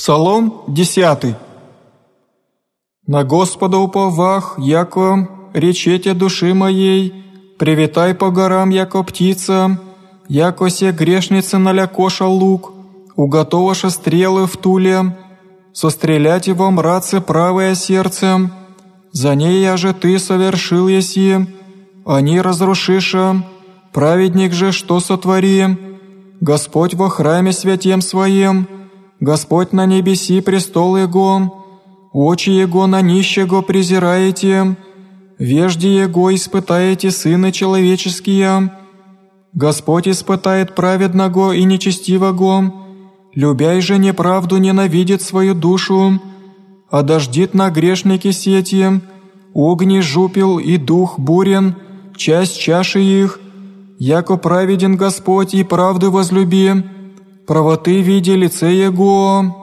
Псалом 10. На Господа уповах, яко речете души моей, привитай по горам, яко птица, яко се грешница налякоша лук, уготоваша стрелы в туле, сострелять его мраце правое сердце, за ней я же ты совершил еси, они разрушиша, праведник же что сотвори, Господь во храме святем своем, Господь на небеси престол Его, очи Его на нищего презираете, вежди Его испытаете сыны человеческие. Господь испытает праведного и нечестивого, любяй же неправду ненавидит свою душу, а дождит на грешники сети, огни жупил и дух бурен, часть чаши их, яко праведен Господь и правды возлюби, правоты види лице Его,